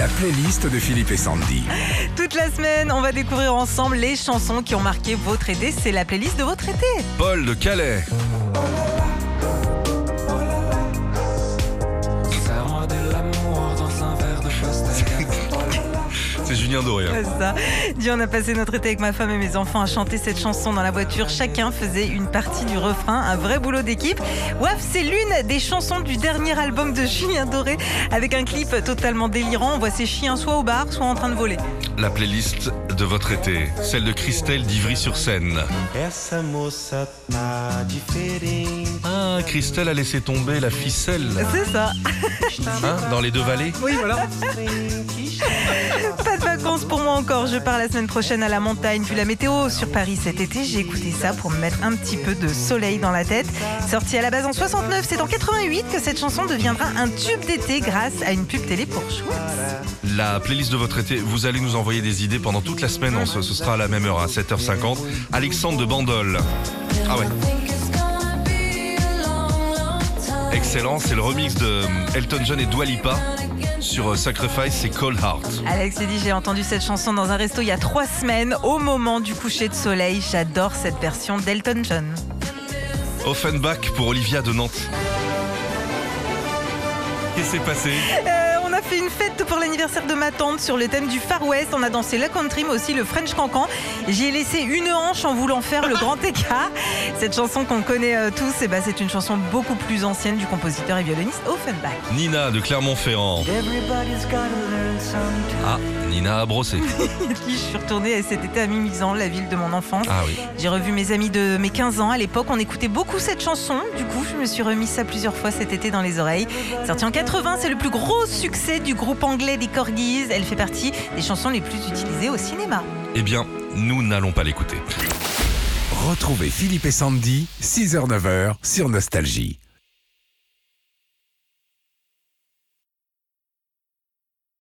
La playlist de Philippe et Sandy. Toute la semaine, on va découvrir ensemble les chansons qui ont marqué votre été. C'est la playlist de votre été. Paul de Calais. Julien Doré. hein. C'est ça. Dis, on a passé notre été avec ma femme et mes enfants à chanter cette chanson dans la voiture. Chacun faisait une partie du refrain. Un vrai boulot d'équipe. Waf, c'est l'une des chansons du dernier album de Julien Doré avec un clip totalement délirant. On voit ses chiens soit au bar, soit en train de voler. La playlist de votre été, celle de Christelle d'Ivry-sur-Seine. Ah, Christelle a laissé tomber la ficelle C'est ça. hein, dans les deux vallées? Oui, voilà. Pour moi encore. Je pars la semaine prochaine à la montagne. Vu la météo sur Paris cet été, j'ai écouté ça pour me mettre un petit peu de soleil dans la tête. Sortie à la base en 69, c'est en 88 que cette chanson deviendra un tube d'été grâce à une pub télé pour Schweppes. La playlist de votre été, vous allez nous envoyer des idées pendant toute la semaine. Ce sera à la même heure, à 7h50. Alexandre de Bandol. Ah ouais. Excellent, c'est le remix de Elton John et Dua Lipa sur euh, Sacrifice, c'est Cold Heart. Alex dit j'ai entendu cette chanson dans un resto il y a trois semaines au moment du coucher de soleil. J'adore cette version d'Elton John. Offenbach pour Olivia de Nantes. Qu'est-ce qui s'est passé? Euh, on a fait une fête pour l'anniversaire de ma tante sur le thème du Far West. On a dansé la country, mais aussi le French cancan. J'y ai laissé une hanche en voulant faire le grand écart. Cette chanson qu'on connaît euh, tous, eh ben, c'est une chanson beaucoup plus ancienne du compositeur et violoniste Offenbach. Nina de Clermont-Ferrand. Ah, Nina a brossé. Je suis retournée cet été à Mimizan, la ville de mon enfance. Ah oui. J'ai revu mes amis de mes 15 ans. À l'époque, on écoutait beaucoup cette chanson. Du coup, je me suis remis ça plusieurs fois cet été dans les oreilles. Sorti en 80, c'est le plus gros succès du groupe anglais des Corgis. Elle fait partie des chansons les plus utilisées au cinéma. Eh bien, nous n'allons pas l'écouter. Retrouvez Philippe et Sandy, 6h-9h sur Nostalgie.